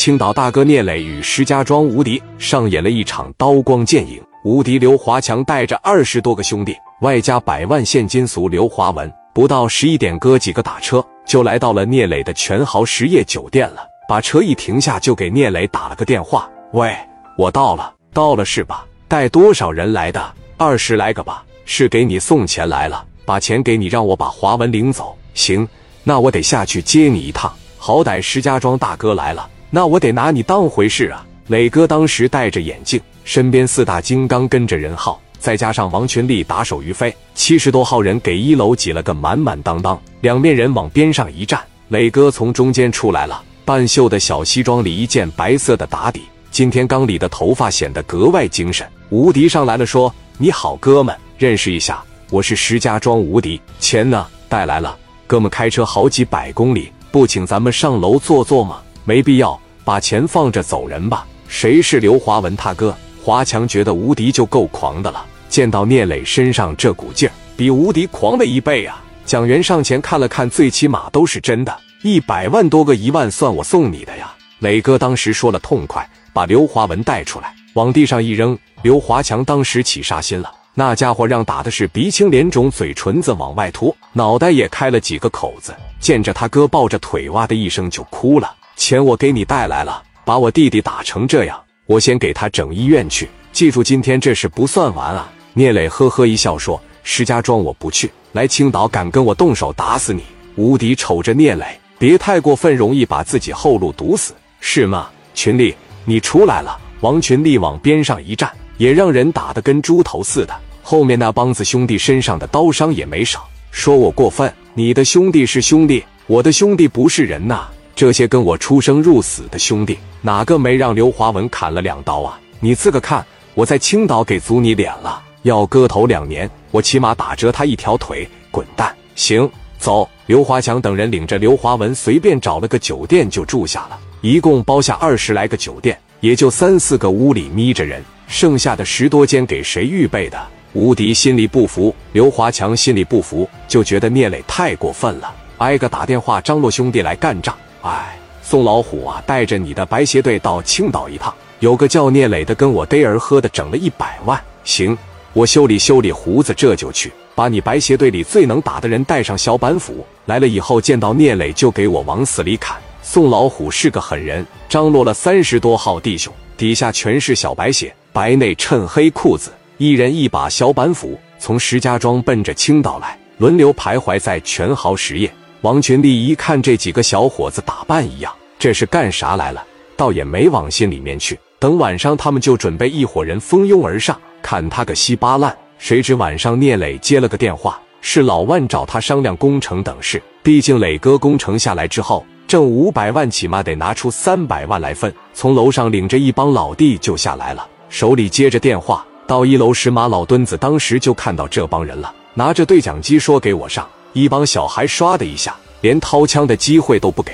青岛大哥聂磊与石家庄无敌上演了一场刀光剑影。无敌刘华强带着二十多个兄弟，外加百万现金俗刘华文，不到十一点，哥几个打车就来到了聂磊的全豪实业酒店了。把车一停下，就给聂磊打了个电话：“喂，我到了，到了是吧？带多少人来的？二十来个吧。是给你送钱来了，把钱给你，让我把华文领走。行，那我得下去接你一趟。好歹石家庄大哥来了，那我得拿你当回事啊。”磊哥当时戴着眼镜，身边四大金刚跟着任浩，再加上王群力打手于飞，七十多号人给一楼挤了个满满当当。两面人往边上一站，磊哥从中间出来了。半袖的小西装里一件白色的打底，今天刚理的头发显得格外精神。无敌上来了，说：“你好，哥们，认识一下，我是石家庄无敌。钱呢？带来了。哥们开车好几百公里，不请咱们上楼坐坐吗？没必要，把钱放着走人吧。谁是刘华文他哥？华强觉得无敌就够狂的了，见到聂磊身上这股劲儿，比无敌狂了一倍啊！蒋元上前看了看，最起码都是真的。”一百万多个一万，算我送你的呀！磊哥当时说了痛快，把刘华文带出来，往地上一扔。刘华强当时起杀心了，那家伙让打的是鼻青脸肿，嘴唇子往外凸，脑袋也开了几个口子。见着他哥抱着腿，哇的一声就哭了。钱我给你带来了，把我弟弟打成这样，我先给他整医院去。记住，今天这事不算完啊！聂磊呵呵一笑说：“石家庄我不去，来青岛敢跟我动手，打死你！”无敌瞅着聂磊。别太过分，容易把自己后路堵死，是吗？群力，你出来了。王群力往边上一站，也让人打得跟猪头似的。后面那帮子兄弟身上的刀伤也没少。说我过分？你的兄弟是兄弟，我的兄弟不是人呐。这些跟我出生入死的兄弟，哪个没让刘华文砍了两刀啊？你自个看，我在青岛给足你脸了，要割头两年，我起码打折他一条腿。滚蛋！行。走，刘华强等人领着刘华文随便找了个酒店就住下了，一共包下二十来个酒店，也就三四个屋里眯着人，剩下的十多间给谁预备的？吴迪心里不服，刘华强心里不服，就觉得聂磊太过分了，挨个打电话张罗兄弟来干仗。哎，宋老虎啊，带着你的白鞋队到青岛一趟，有个叫聂磊的跟我逮儿喝的，整了一百万。行，我修理修理胡子，这就去。把你白鞋队里最能打的人带上小板斧来了以后，见到聂磊就给我往死里砍。宋老虎是个狠人，张罗了三十多号弟兄，底下全是小白鞋，白内衬黑裤子，一人一把小板斧，从石家庄奔着青岛来，轮流徘徊在全豪实业。王群力一看这几个小伙子打扮一样，这是干啥来了？倒也没往心里面去。等晚上，他们就准备一伙人蜂拥而上，砍他个稀巴烂。谁知晚上聂磊接了个电话，是老万找他商量工程等事。毕竟磊哥工程下来之后挣五百万，起码得拿出三百万来分。从楼上领着一帮老弟就下来了，手里接着电话。到一楼时，马老墩子当时就看到这帮人了，拿着对讲机说：“给我上！”一帮小孩唰的一下，连掏枪的机会都不给。